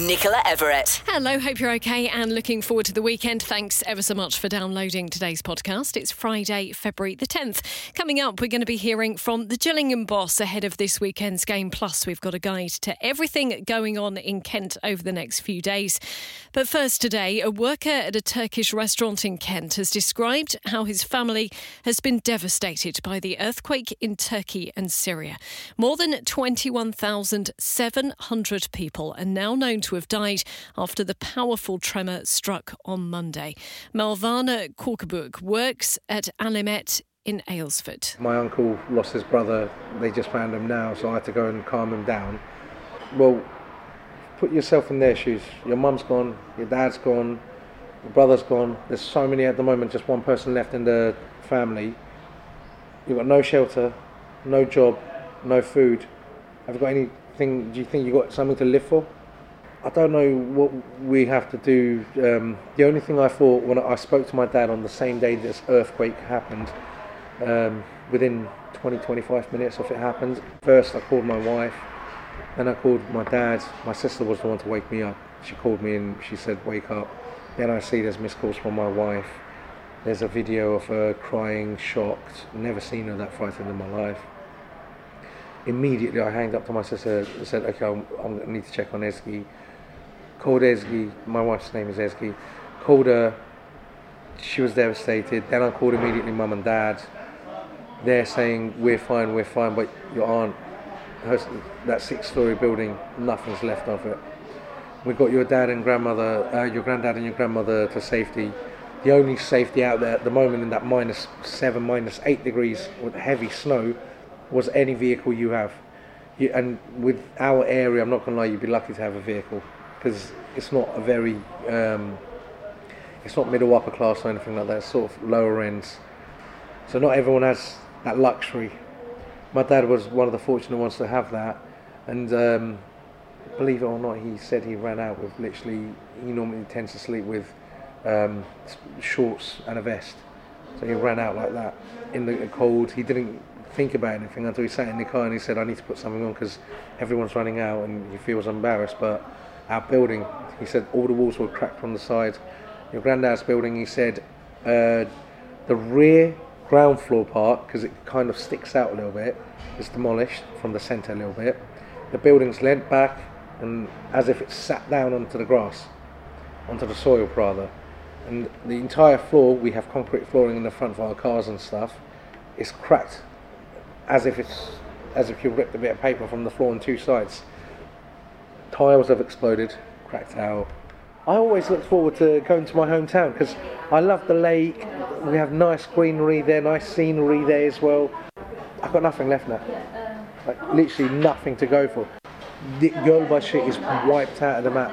Nicola Everett. Hello, hope you're okay and looking forward to the weekend. Thanks ever so much for downloading today's podcast. It's Friday, February the 10th. Coming up, we're going to be hearing from the Gillingham boss ahead of this weekend's game. Plus, we've got a guide to everything going on in Kent over the next few days. But first, today, a worker at a Turkish restaurant in Kent has described how his family has been devastated by the earthquake in Turkey and Syria. More than 21,700 people are now known to have died after the powerful tremor struck on Monday. Malvana Korkabuk works at Alimet in Aylesford. My uncle lost his brother. They just found him now, so I had to go and calm him down. Well, put yourself in their shoes. Your mum's gone, your dad's gone, your brother's gone. There's so many at the moment, just one person left in the family. You've got no shelter, no job, no food. Have you got anything? Do you think you've got something to live for? I don't know what we have to do. Um, the only thing I thought when I spoke to my dad on the same day this earthquake happened, um, within 20 25 minutes of it happened, first I called my wife, then I called my dad. My sister was the one to wake me up. She called me and she said, Wake up. Then I see there's missed calls from my wife. There's a video of her crying, shocked. Never seen her that frightened in my life. Immediately I hanged up to my sister and said, Okay, I'm, I'm to need to check on Ezgi called Ezgi, my wife's name is Ezgi, called her, she was devastated. Then I called immediately mum and dad. They're saying, we're fine, we're fine, but your aunt, her, that six story building, nothing's left of it. We got your dad and grandmother, uh, your granddad and your grandmother to safety. The only safety out there at the moment in that minus seven, minus eight degrees with heavy snow was any vehicle you have. You, and with our area, I'm not going to lie, you'd be lucky to have a vehicle because it's not a very um, it's not middle upper class or anything like that. It's sort of lower ends. So not everyone has that luxury. My dad was one of the fortunate ones to have that, and um, believe it or not, he said he ran out with literally. He normally tends to sleep with um, shorts and a vest, so he ran out like that in the cold. He didn't think about anything until he sat in the car and he said, "I need to put something on because everyone's running out," and he feels embarrassed, but our building, he said all the walls were cracked from the side. Your granddad's building, he said, uh, the rear ground floor part, because it kind of sticks out a little bit, is demolished from the centre a little bit. The building's leant back and as if it sat down onto the grass, onto the soil rather. And the entire floor, we have concrete flooring in the front for our cars and stuff, is cracked as if it's as if you ripped a bit of paper from the floor on two sides tiles have exploded, cracked out. I always look forward to going to my hometown because I love the lake. We have nice greenery there, nice scenery there as well. I've got nothing left now. Like literally nothing to go for. The Gölbaşı is wiped out of the map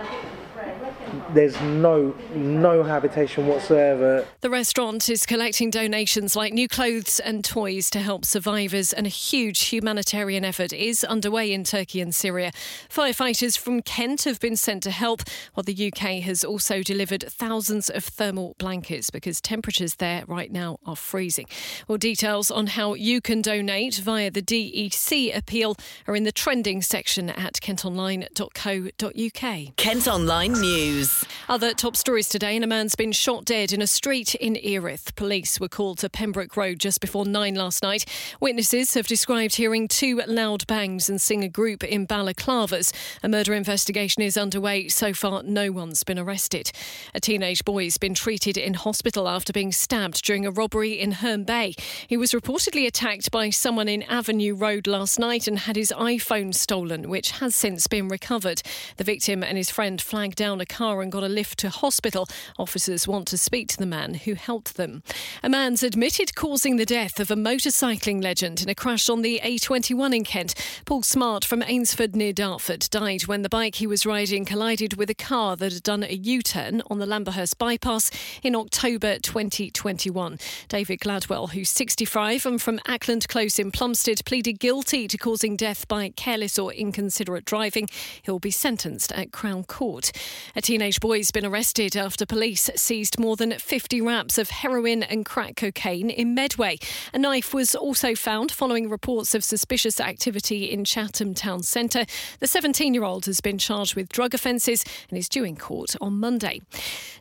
there's no no habitation whatsoever. The restaurant is collecting donations like new clothes and toys to help survivors, and a huge humanitarian effort is underway in Turkey and Syria. Firefighters from Kent have been sent to help, while the UK has also delivered thousands of thermal blankets because temperatures there right now are freezing. All details on how you can donate via the DEC appeal are in the trending section at kentonline.co.uk. Kent Online News. News. Other top stories today, and a man's been shot dead in a street in Erith. Police were called to Pembroke Road just before nine last night. Witnesses have described hearing two loud bangs and seeing a group in balaclavas. A murder investigation is underway. So far, no one's been arrested. A teenage boy has been treated in hospital after being stabbed during a robbery in Herne Bay. He was reportedly attacked by someone in Avenue Road last night and had his iPhone stolen, which has since been recovered. The victim and his friend flagged down a car car and got a lift to hospital. Officers want to speak to the man who helped them. A man's admitted causing the death of a motorcycling legend in a crash on the A21 in Kent. Paul Smart from Eynsford near Dartford died when the bike he was riding collided with a car that had done a U turn on the Lamberhurst bypass in October 2021. David Gladwell, who's 65 and from Ackland Close in Plumstead, pleaded guilty to causing death by careless or inconsiderate driving. He'll be sentenced at Crown Court. A teen teenage boy's been arrested after police seized more than 50 wraps of heroin and crack cocaine in Medway. A knife was also found following reports of suspicious activity in Chatham Town Centre. The 17 year old has been charged with drug offences and is due in court on Monday.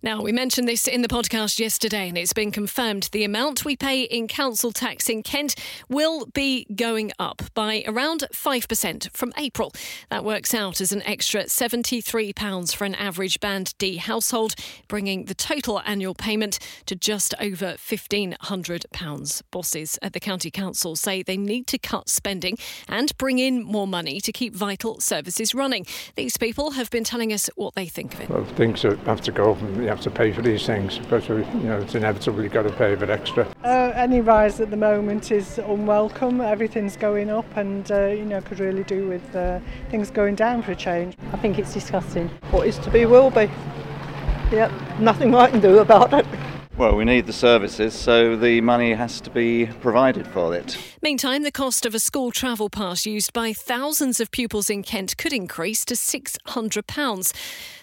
Now, we mentioned this in the podcast yesterday, and it's been confirmed the amount we pay in council tax in Kent will be going up by around 5% from April. That works out as an extra £73 for an average Band D household, bringing the total annual payment to just over £1,500. Bosses at the County Council say they need to cut spending and bring in more money to keep vital services running. These people have been telling us what they think of it. Well, things have to go up and you have to pay for these things, but you know, it's inevitable you've got to pay a bit extra. Uh, any rise at the moment is unwelcome. Everything's going up and, uh, you know, could really do with uh, things going down for a change. I think it's disgusting. What is to be will be. Yep, nothing I can do about it. Well, we need the services, so the money has to be provided for it. Meantime, the cost of a school travel pass used by thousands of pupils in Kent could increase to £600.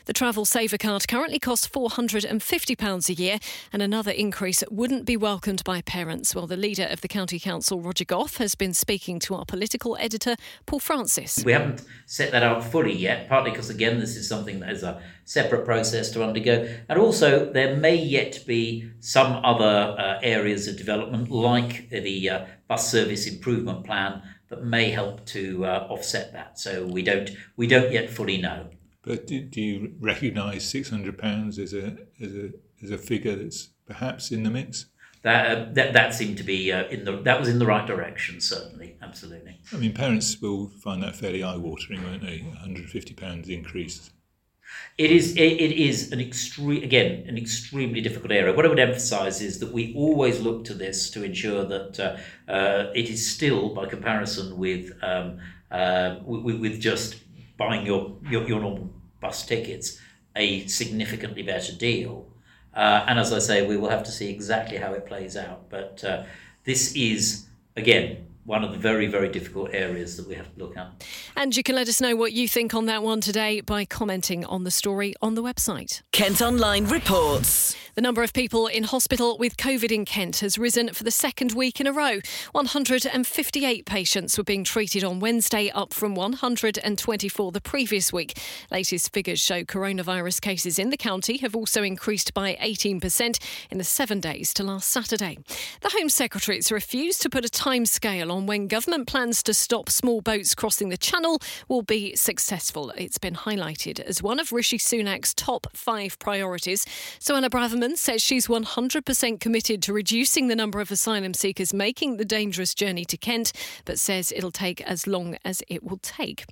The Travel Saver card currently costs £450 a year, and another increase wouldn't be welcomed by parents. Well, the leader of the County Council, Roger Gough, has been speaking to our political editor, Paul Francis. We haven't set that out fully yet, partly because, again, this is something that is a separate process to undergo, and also there may yet be some other uh, areas of development, like the uh, bus service improvement plan, that may help to uh, offset that. So we don't we don't yet fully know. But do, do you recognise six hundred pounds as a as a as a figure that's perhaps in the mix? That, uh, that that seemed to be uh, in the that was in the right direction certainly absolutely. I mean, parents will find that fairly eye watering, won't they? One hundred and fifty pounds increase. It is it, is an extreme again an extremely difficult area. What I would emphasise is that we always look to this to ensure that uh, uh, it is still, by comparison with um, uh, with, with just buying your, your, your normal bus tickets a significantly better deal. Uh, and as I say, we will have to see exactly how it plays out. But uh, this is, again, one of the very, very difficult areas that we have to look at. And you can let us know what you think on that one today by commenting on the story on the website. Kent Online reports. The number of people in hospital with COVID in Kent has risen for the second week in a row. 158 patients were being treated on Wednesday, up from 124 the previous week. Latest figures show coronavirus cases in the county have also increased by 18% in the seven days to last Saturday. The Home Secretary's refused to put a timescale on when government plans to stop small boats crossing the channel will be successful. It's been highlighted as one of Rishi Sunak's top five priorities. Suella Braverman says she's 100% committed to reducing the number of asylum seekers making the dangerous journey to Kent, but says it'll take as long as it will take.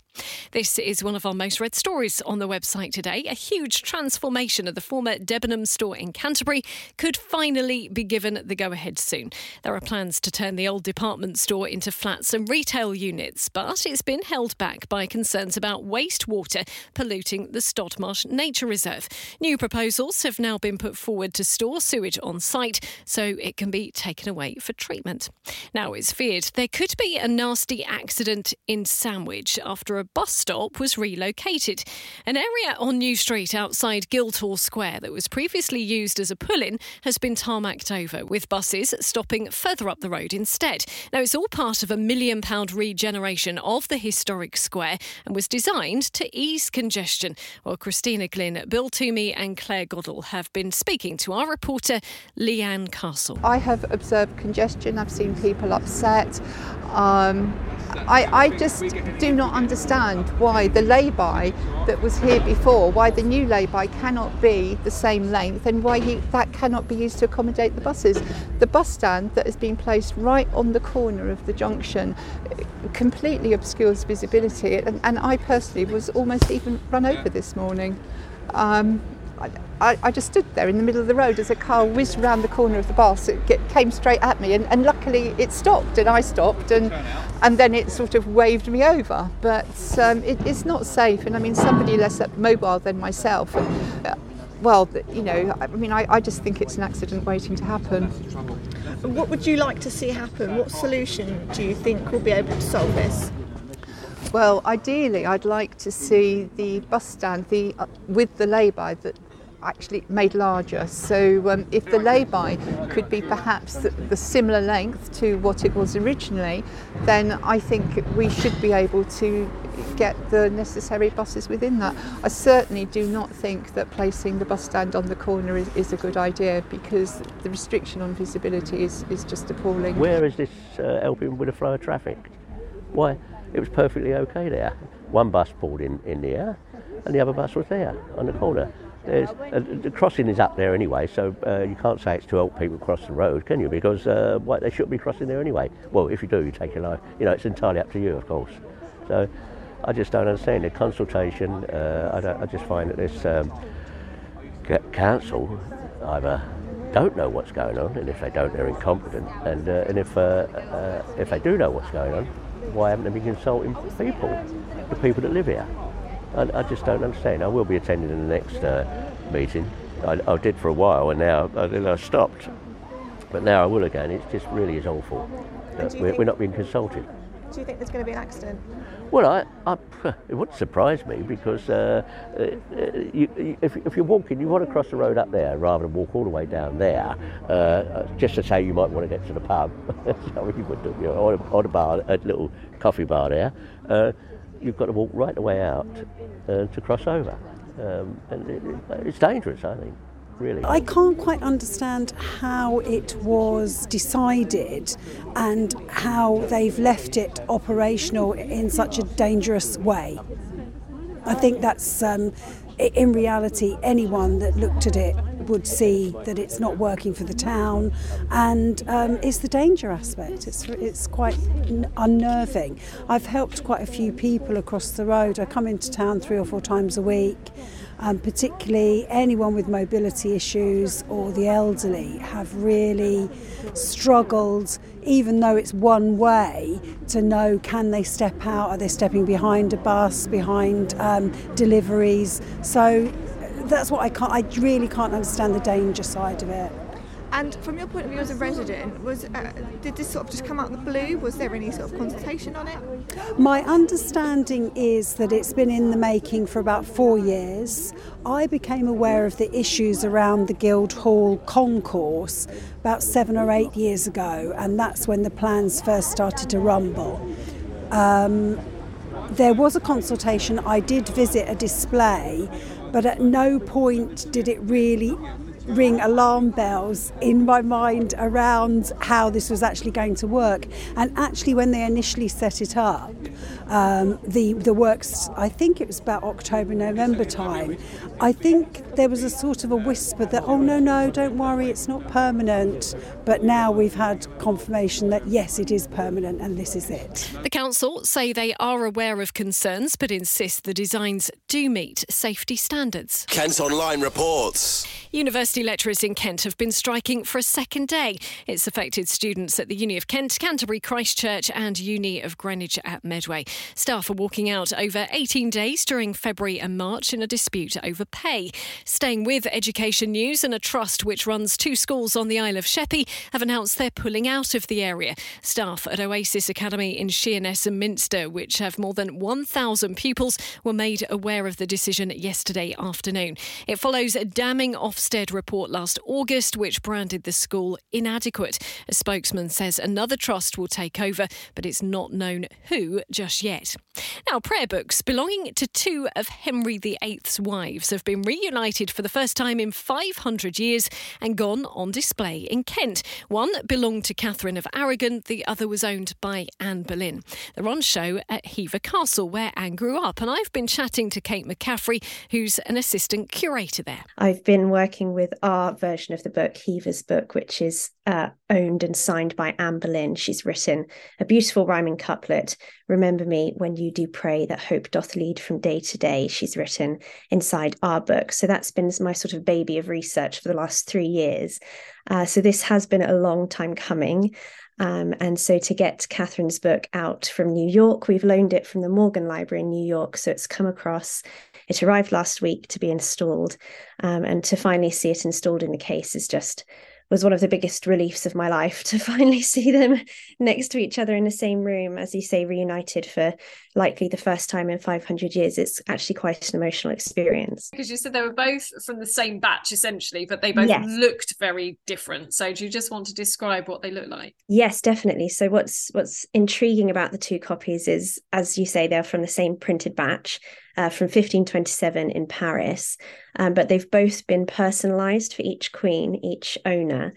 This is one of our most read stories on the website today. A huge transformation of the former Debenham store in Canterbury could finally be given the go ahead soon. There are plans to turn the old department store into flats and retail units, but it's been held back by concerns about wastewater polluting the Stodmarsh Nature Reserve. New proposals have now been put forward to store sewage on site so it can be taken away for treatment. Now it's feared there could be a nasty accident in Sandwich after a bus stop was relocated. An area on New Street outside Guildhall Square that was previously used as a pull in has been tarmacked over, with buses stopping further up the road instead. Now it's all part of a million pound regeneration of the historic square and was designed to ease congestion. Well, Christina Glynn, Bill Toomey, and Claire Goddell have been speaking to our reporter Leanne Castle. I have observed congestion, I've seen people upset. Um, I, I, just do not understand why the lay-by that was here before, why the new lay-by cannot be the same length and why you, that cannot be used to accommodate the buses. The bus stand that has been placed right on the corner of the junction completely obscures visibility and, and I personally was almost even run over this morning. Um, I, I, just stood there in the middle of the road as a car whizzed round the corner of the bus. It get, came straight at me, and, and, luckily it stopped, and I stopped, and and then it sort of waved me over. But um, it, it's not safe, and I mean somebody less mobile than myself. Uh, well, you know, I mean, I, I just think it's an accident waiting to happen. What would you like to see happen? What solution do you think will be able to solve this? Well, ideally, I'd like to see the bus stand the uh, with the lay-by that actually made larger. So um, if the lay-by could be perhaps the, the, similar length to what it was originally, then I think we should be able to get the necessary buses within that. I certainly do not think that placing the bus stand on the corner is, is a good idea because the restriction on visibility is, is just appalling. Where is this uh, helping with the flow of traffic? Why, it was perfectly okay there. One bus pulled in, in the air and the other bus was there on the corner. There's, uh, the crossing is up there anyway, so uh, you can't say it's to help people cross the road, can you? Because uh, they shouldn't be crossing there anyway. Well, if you do, you take your life. You know, it's entirely up to you, of course. So I just don't understand the consultation. Uh, I, I, just find that this um, council either don't know what's going on, and if they don't, they're incompetent. And, uh, and if, uh, if they do know what's going on, why haven't they been consulting people, the people that live here? I, I just don't understand. I will be attending the next uh, meeting. I, I, did for a while, and now I, I stopped. But now I will again. It just really is awful. We're, we're, not being consulted. Do you think there's going to be an accident? Well, I, I, it wouldn't surprise me because uh, uh, you, if, if, you're walking, you want to cross the road up there rather than walk all the way down there. Uh, just to say, you might want to get to the pub. so you would do, you know, or, or the bar, a little coffee bar there. Uh, you've got to walk right the way out uh, to cross over. Um, and it, it's dangerous, I think. Really. I can't quite understand how it was decided and how they've left it operational in such a dangerous way. I think that's, um, in reality, anyone that looked at it would see that it's not working for the town, and um, it's the danger aspect. It's it's quite unnerving. I've helped quite a few people across the road. I come into town three or four times a week. Um, particularly anyone with mobility issues or the elderly have really struggled, even though it's one way, to know can they step out? Are they stepping behind a bus, behind um, deliveries? So that's what I can't. I really can't understand the danger side of it. And from your point of view as a resident, was uh, did this sort of just come out of the blue? Was there any sort of consultation on it? My understanding is that it's been in the making for about four years. I became aware of the issues around the Guildhall concourse about seven or eight years ago, and that's when the plans first started to rumble. Um, there was a consultation. I did visit a display but at no point did it really ring alarm bells in my mind around how this was actually going to work. And actually, when they initially set it up, um, the the works, I think it was about October, November time. I think there was a sort of a whisper that, oh no, no, don't worry, it's not permanent. But now we've had confirmation that yes, it is permanent, and this is it. The council say they are aware of concerns, but insist the designs do meet safety standards. Kent Online reports. University lecturers in Kent have been striking for a second day. It's affected students at the Uni of Kent, Canterbury Christchurch, and Uni of Greenwich at Medway. Staff are walking out over 18 days during February and March in a dispute over pay. Staying with education news, and a trust which runs two schools on the Isle of Sheppey have announced they're pulling out of the area. Staff at Oasis Academy in Sheerness and Minster, which have more than 1,000 pupils, were made aware of the decision yesterday afternoon. It follows a damning Ofsted report last August, which branded the school inadequate. A spokesman says another trust will take over, but it's not known who just yet. Now, prayer books belonging to two of Henry VIII's wives have been reunited for the first time in 500 years and gone on display in Kent. One belonged to Catherine of Aragon, the other was owned by Anne Boleyn. They're on show at Hever Castle, where Anne grew up, and I've been chatting to Kate McCaffrey, who's an assistant curator there. I've been working with our version of the book, Hever's book, which is uh, owned and signed by Anne Boleyn. She's written a beautiful rhyming couplet, Remember me when you do pray that hope doth lead from day to day. She's written inside our book. So that's been my sort of baby of research for the last three years. Uh, so this has been a long time coming. Um, and so to get Catherine's book out from New York, we've loaned it from the Morgan Library in New York. So it's come across it arrived last week to be installed, um, and to finally see it installed in the case is just was one of the biggest reliefs of my life to finally see them next to each other in the same room, as you say, reunited for likely the first time in 500 years. It's actually quite an emotional experience. Because you said they were both from the same batch, essentially, but they both yes. looked very different. So, do you just want to describe what they look like? Yes, definitely. So, what's what's intriguing about the two copies is, as you say, they're from the same printed batch. Uh, from 1527 in Paris, um, but they've both been personalised for each queen, each owner.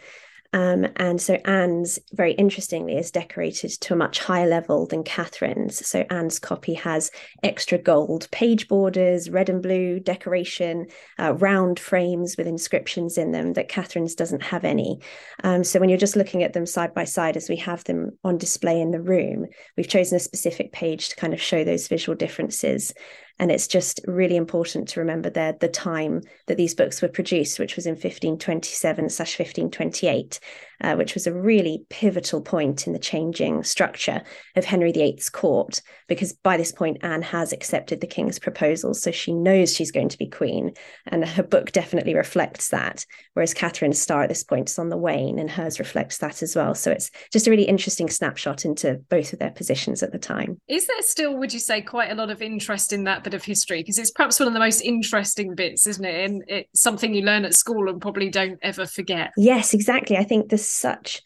Um, and so Anne's, very interestingly, is decorated to a much higher level than Catherine's. So Anne's copy has extra gold page borders, red and blue decoration, uh, round frames with inscriptions in them that Catherine's doesn't have any. Um, so when you're just looking at them side by side as we have them on display in the room, we've chosen a specific page to kind of show those visual differences. And it's just really important to remember there the time that these books were produced, which was in 1527 slash 1528 uh, which was a really pivotal point in the changing structure of Henry VIII's court, because by this point, Anne has accepted the king's proposals. So she knows she's going to be queen. And her book definitely reflects that. Whereas Catherine's star at this point is on the wane, and hers reflects that as well. So it's just a really interesting snapshot into both of their positions at the time. Is there still, would you say, quite a lot of interest in that of history? Because it's perhaps one of the most interesting bits, isn't it? And it's something you learn at school and probably don't ever forget. Yes, exactly. I think there's such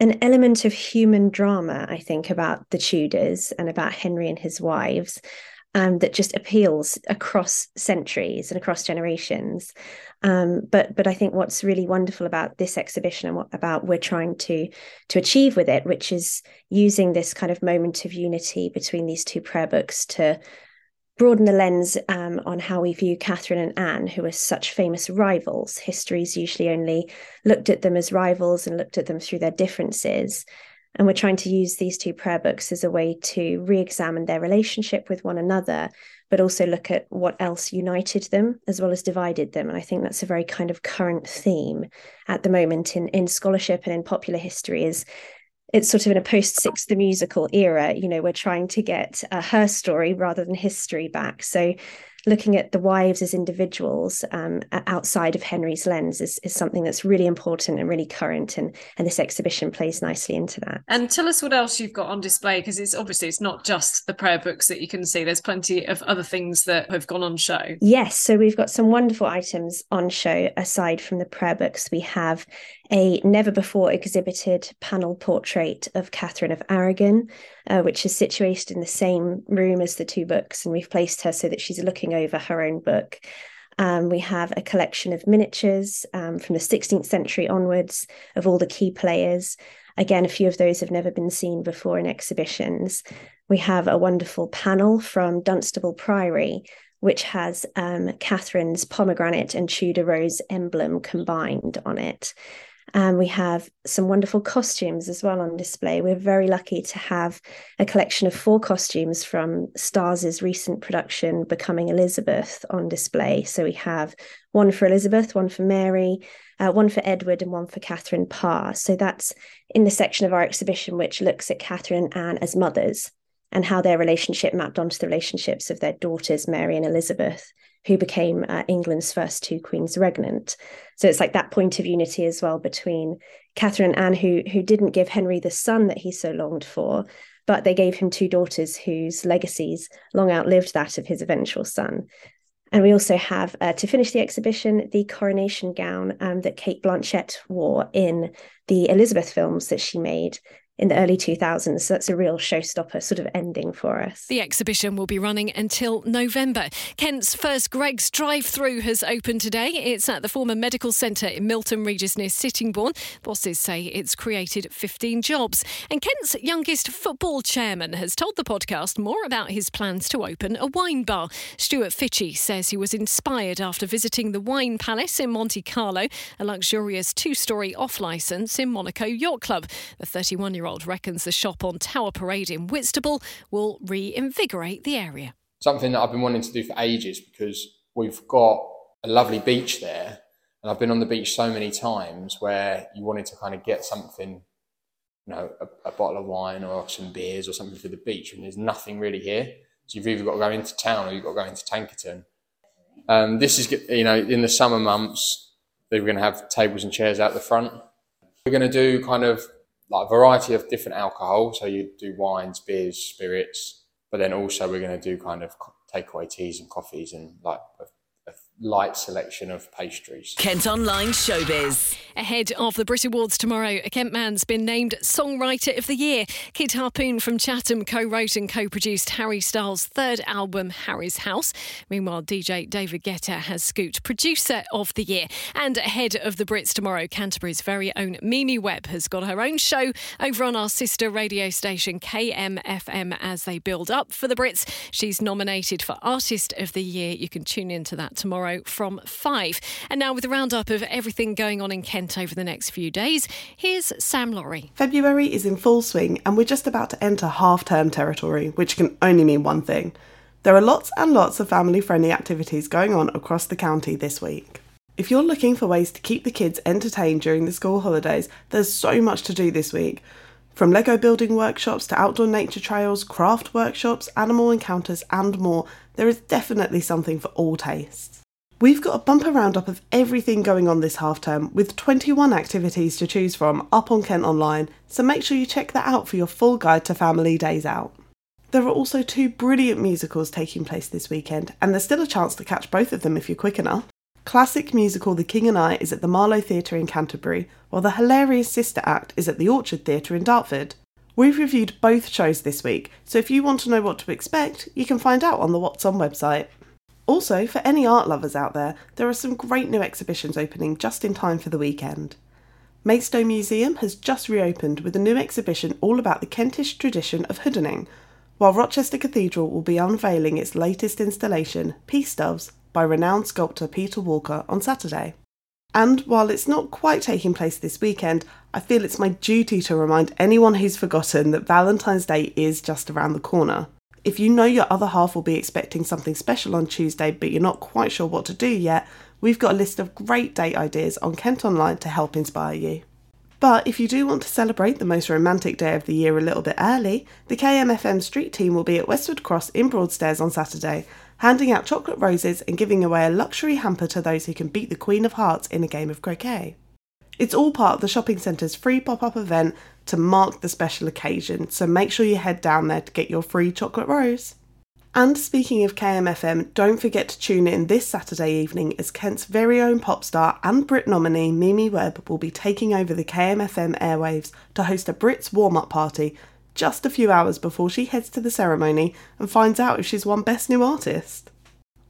an element of human drama, I think, about the Tudors and about Henry and his wives. Um, that just appeals across centuries and across generations. Um, but but I think what's really wonderful about this exhibition and what about we're trying to to achieve with it, which is using this kind of moment of unity between these two prayer books to broaden the lens um, on how we view Catherine and Anne, who are such famous rivals. History's usually only looked at them as rivals and looked at them through their differences. And we're trying to use these two prayer books as a way to re examine their relationship with one another, but also look at what else united them as well as divided them. And I think that's a very kind of current theme at the moment in, in scholarship and in popular history is it's sort of in a post Six the musical era. You know, we're trying to get uh, her story rather than history back. So looking at the wives as individuals um, outside of Henry's lens is, is something that's really important and really current, and and this exhibition plays nicely into that. And tell us what else you've got on display because it's obviously it's not just the prayer books that you can see. There's plenty of other things that have gone on show. Yes, so we've got some wonderful items on show aside from the prayer books. We have a never before exhibited panel portrait of Catherine of Aragon, uh, which is situated in the same room as the two books, and we've placed her so that she's looking over her own book. Um, we have a collection of miniatures um, from the 16th century onwards of all the key players. Again, a few of those have never been seen before in exhibitions. We have a wonderful panel from Dunstable Priory, which has um, Catherine's pomegranate and Tudor rose emblem combined on it. And we have some wonderful costumes as well on display. We're very lucky to have a collection of four costumes from Starz's recent production, Becoming Elizabeth, on display. So we have one for Elizabeth, one for Mary, uh, one for Edward, and one for Catherine Parr. So that's in the section of our exhibition which looks at Catherine and Anne as mothers and how their relationship mapped onto the relationships of their daughters, Mary and Elizabeth who became uh, England's first two queens regnant. So it's like that point of unity as well between Catherine and Anne, who who didn't give Henry the son that he so longed for, but they gave him two daughters whose legacies long outlived that of his eventual son. And we also have, uh, to finish the exhibition, the coronation gown um, that Cate Blanchett wore in the Elizabeth films that she made in the early 2000s. So that's a real showstopper sort of ending for us. The exhibition will be running until November. Kent's first Greggs drive through has opened today. It's at the former medical centre in Milton Regis near Sittingbourne. Bosses say it's created 15 jobs. And Kent's youngest football chairman has told the podcast more about his plans to open a wine bar. Stuart Fitchie says he was inspired after visiting the Wine Palace in Monte Carlo, a luxurious two story off licence in Monaco Yacht Club. The 31 year year old reckons the shop on Tower Parade in Whitstable will reinvigorate the area. Something that I've been wanting to do for ages because we've got a lovely beach there. And I've been on the beach so many times where you wanted to kind of get something, you know, a, a bottle of wine or some beers or something for the beach, and there's nothing really here. So you've either got to go into town or you've got to go into Tankerton. Um, this is, you know, in the summer months, they are going to have tables and chairs out the front We're going to do kind of like variety of different alcohol. So you do wines, beers, spirits, but then also we're going to do kind of takeaway teas and coffees and like light selection of pastries. Kent Online Showbiz. Ahead of the Brit Awards tomorrow, a Kent man's been named Songwriter of the Year. Kid Harpoon from Chatham co wrote and co produced Harry Styles' third album, Harry's House. Meanwhile, DJ David Guetta has scooped Producer of the Year. And ahead of the Brits tomorrow, Canterbury's very own Mimi Webb has got her own show over on our sister radio station KMFM as they build up for the Brits. She's nominated for Artist of the Year. You can tune into that tomorrow from 5. And now, with a roundup of everything going on in Kent over the next few days, here's Sam Laurie. February is in full swing, and we're just about to enter half term territory, which can only mean one thing. There are lots and lots of family friendly activities going on across the county this week. If you're looking for ways to keep the kids entertained during the school holidays, there's so much to do this week. From Lego building workshops to outdoor nature trails, craft workshops, animal encounters, and more, there is definitely something for all tastes. We've got a bumper roundup of everything going on this half term with 21 activities to choose from up on Kent Online, so make sure you check that out for your full guide to family days out. There are also two brilliant musicals taking place this weekend, and there's still a chance to catch both of them if you're quick enough. Classic musical The King and I is at the Marlow Theatre in Canterbury, while the hilarious Sister Act is at the Orchard Theatre in Dartford. We've reviewed both shows this week, so if you want to know what to expect, you can find out on the What's On website. Also, for any art lovers out there, there are some great new exhibitions opening just in time for the weekend. Maidstone Museum has just reopened with a new exhibition all about the Kentish tradition of hoodening, while Rochester Cathedral will be unveiling its latest installation, Peace Doves, by renowned sculptor Peter Walker on Saturday. And while it's not quite taking place this weekend, I feel it's my duty to remind anyone who's forgotten that Valentine's Day is just around the corner. If you know your other half will be expecting something special on Tuesday but you're not quite sure what to do yet, we've got a list of great date ideas on Kent Online to help inspire you. But if you do want to celebrate the most romantic day of the year a little bit early, the KMFM street team will be at Westwood Cross in Broadstairs on Saturday, handing out chocolate roses and giving away a luxury hamper to those who can beat the Queen of Hearts in a game of croquet. It's all part of the shopping centre's free pop up event to mark the special occasion, so make sure you head down there to get your free chocolate rose. And speaking of KMFM, don't forget to tune in this Saturday evening as Kent's very own pop star and Brit nominee Mimi Webb will be taking over the KMFM airwaves to host a Brits warm up party just a few hours before she heads to the ceremony and finds out if she's won Best New Artist.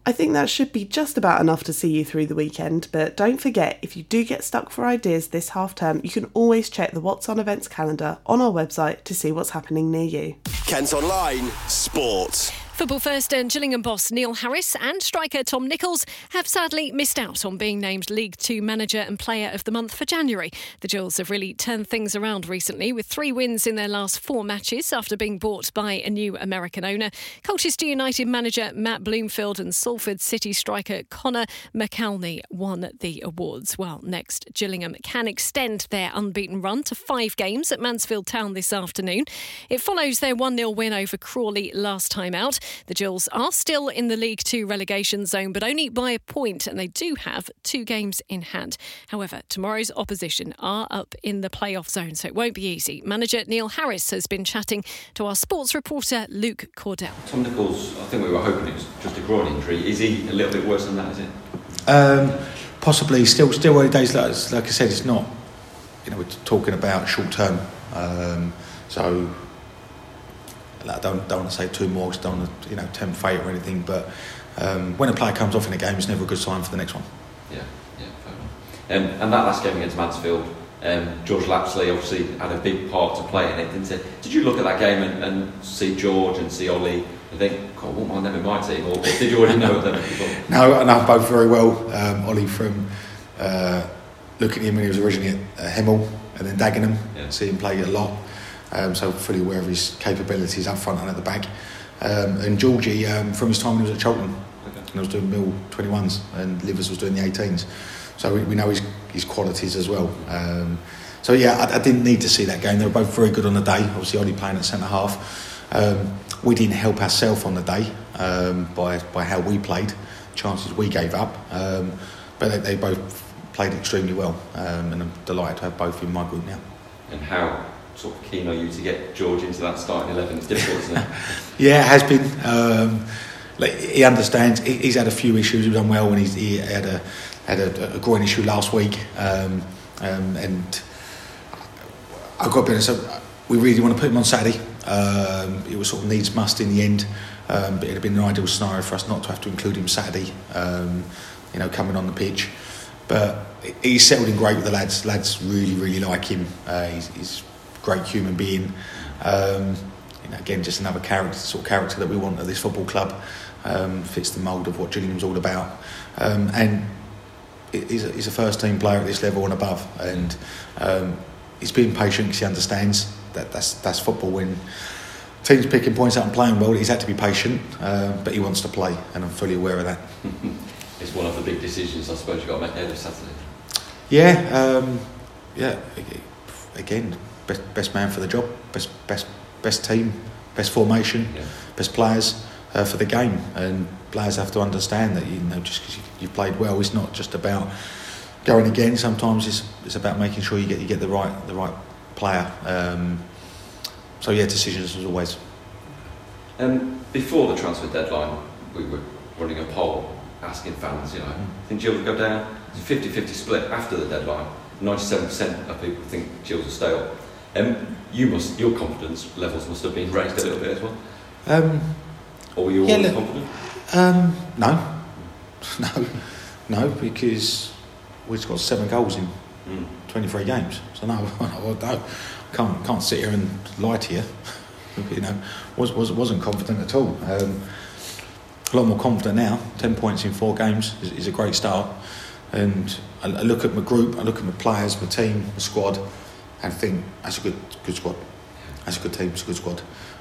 I think that should be just about enough to see you through the weekend, but don't forget if you do get stuck for ideas this half term, you can always check the What's On events calendar on our website to see what's happening near you. Kent Online Sport. Football first and Gillingham boss Neil Harris and striker Tom Nichols have sadly missed out on being named League Two Manager and Player of the Month for January. The Gills have really turned things around recently with three wins in their last four matches after being bought by a new American owner. Colchester United manager Matt Bloomfield and Salford City striker Conor McAleny won the awards. Well, next, Gillingham can extend their unbeaten run to five games at Mansfield Town this afternoon. It follows their 1 0 win over Crawley last time out. The Gills are still in the League Two relegation zone, but only by a point, and they do have two games in hand. However, tomorrow's opposition are up in the playoff zone, so it won't be easy. Manager Neil Harris has been chatting to our sports reporter Luke Cawdell. Tom Nichols, I think we were hoping it was just a groin injury. Is he a little bit worse than that? Is it? Um, possibly. Still, still early days. Like, like I said, it's not. You know, we're talking about short term. Um, so I don't, don't want to say too more don't want to you know tempt fate or anything. But um, when a player comes off in a game, it's never a good sign for the next one. Yeah, yeah, fair um, and that last game against Mansfield, um, George Lapslie obviously had a big part to play in it. Didn't it? Did you look at that game and, and see George and see Ollie and think, God, I won't them in my team, or, or did you already know them? no, I know both very well. Um, Ollie from uh, looking at him when he was originally at uh, Hemel and then Dagenham, yeah. see him play a lot um, so fully aware of his capabilities up front and at the back. Um, and Georgie, um, from his time when he was at Cheltenham, okay. and I was doing Mill 21s, and Livers was doing the 18s. So we, we know his, his qualities as well. Um, so yeah, I, I, didn't need to see that game. They were both very good on the day. Obviously, only playing at centre half. Um, we didn't help ourselves on the day um, by by how we played, chances we gave up. but they, they both played extremely well, um, and I'm delighted to have both in my group now. And how sort of keen are you to get George into that starting eleven? It's difficult, isn't it? yeah, it has been. Um, like, he understands. He, he's had a few issues. He's done well, when he's, he had a had a, a groin issue last week, um, um, and I've got to be honest. We really want to put him on Saturday. Um, it was sort of needs must in the end, um, but it had been an ideal scenario for us not to have to include him Saturday. Um, you know, coming on the pitch, but he's settled in great with the lads. Lads really, really like him. Uh, he's, he's great human being. Um, you know, again, just another character, sort of character that we want at this football club. Um, fits the mould of what Gillingham's all about, um, and he's a, he's a first team player at this level and above. And um, he's being patient because he understands that that's that's football. When teams picking points out and playing well, he's had to be patient, uh, but he wants to play, and I'm fully aware of that. it's one of the big decisions I suppose you've got to make ahead of Saturday. Yeah, um, yeah. Again, best, best man for the job, best best best team, best formation, yeah. best players uh, for the game, and players have to understand that you know just because you, you played well, it's not just about going again. Sometimes it's it's about making sure you get you get the right the right player. Um, so yeah, decisions as always. Um, before the transfer deadline, we were running a poll asking fans, you know, mm. think Gills will go down? It's a 50-50 split after the deadline. 97% of people think Gills will stay up. Um, you must, your confidence levels must have been raised a little bit as well. Um, or were you yeah, always confident? Um, no, no, no, because we've got seven goals in mm. 23 games. So no, I don't, can't can't sit here and lie to you. you know, was was wasn't confident at all. Um, a lot more confident now. Ten points in four games is, is a great start. And I, I, look at my group, I look at my players, my team, my squad, and think that's a good good squad. That's a good team. It's a good squad,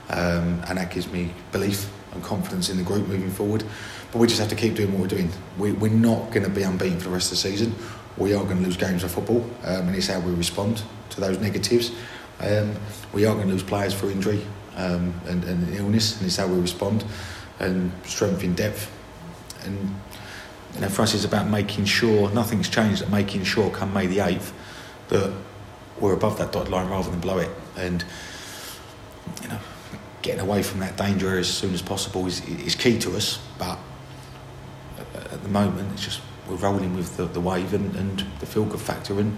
um, and that gives me belief and confidence in the group moving forward. But we just have to keep doing what we're doing. We, we're not going to be unbeaten for the rest of the season. We are going to lose games of football, um, and it's how we respond to those negatives. Um, we are going to lose players for injury um, and, and illness, and it's how we respond and strength in depth. And you know, for us, it's about making sure nothing's changed. Making sure, come May the eighth, that we're above that dotted line rather than below it. And you know, getting away from that danger as soon as possible is, is key to us. But at the moment, it's just we're rolling with the, the wave and, and the feel good factor and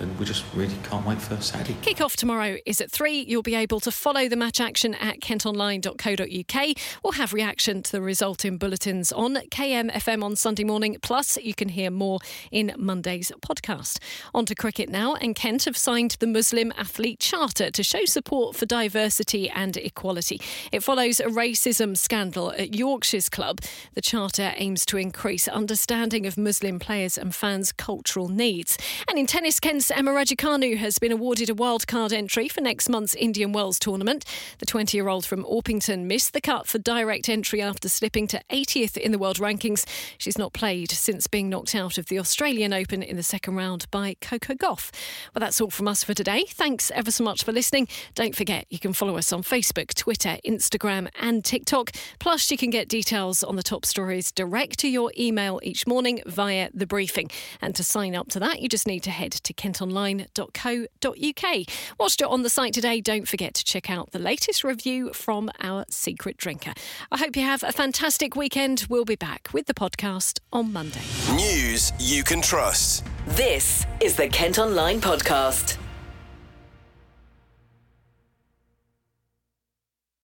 and we just really can't wait for Saturday. Kick-off tomorrow is at 3. You'll be able to follow the match action at kentonline.co.uk or have reaction to the result in bulletins on KMFM on Sunday morning. Plus, you can hear more in Monday's podcast. On to cricket now, and Kent have signed the Muslim Athlete Charter to show support for diversity and equality. It follows a racism scandal at Yorkshire's club. The charter aims to increase understanding of Muslim players and fans' cultural needs. And in tennis, Emma Raducanu has been awarded a wildcard entry for next month's Indian Wells tournament. The 20 year old from Orpington missed the cut for direct entry after slipping to 80th in the world rankings. She's not played since being knocked out of the Australian Open in the second round by Coco Gauff. Well, that's all from us for today. Thanks ever so much for listening. Don't forget, you can follow us on Facebook, Twitter, Instagram, and TikTok. Plus, you can get details on the top stories direct to your email each morning via the briefing. And to sign up to that, you just need to head to Kent kentonline.co.uk. Whilst you're on the site today, don't forget to check out the latest review from our secret drinker. I hope you have a fantastic weekend. We'll be back with the podcast on Monday. News you can trust. This is the Kent Online Podcast.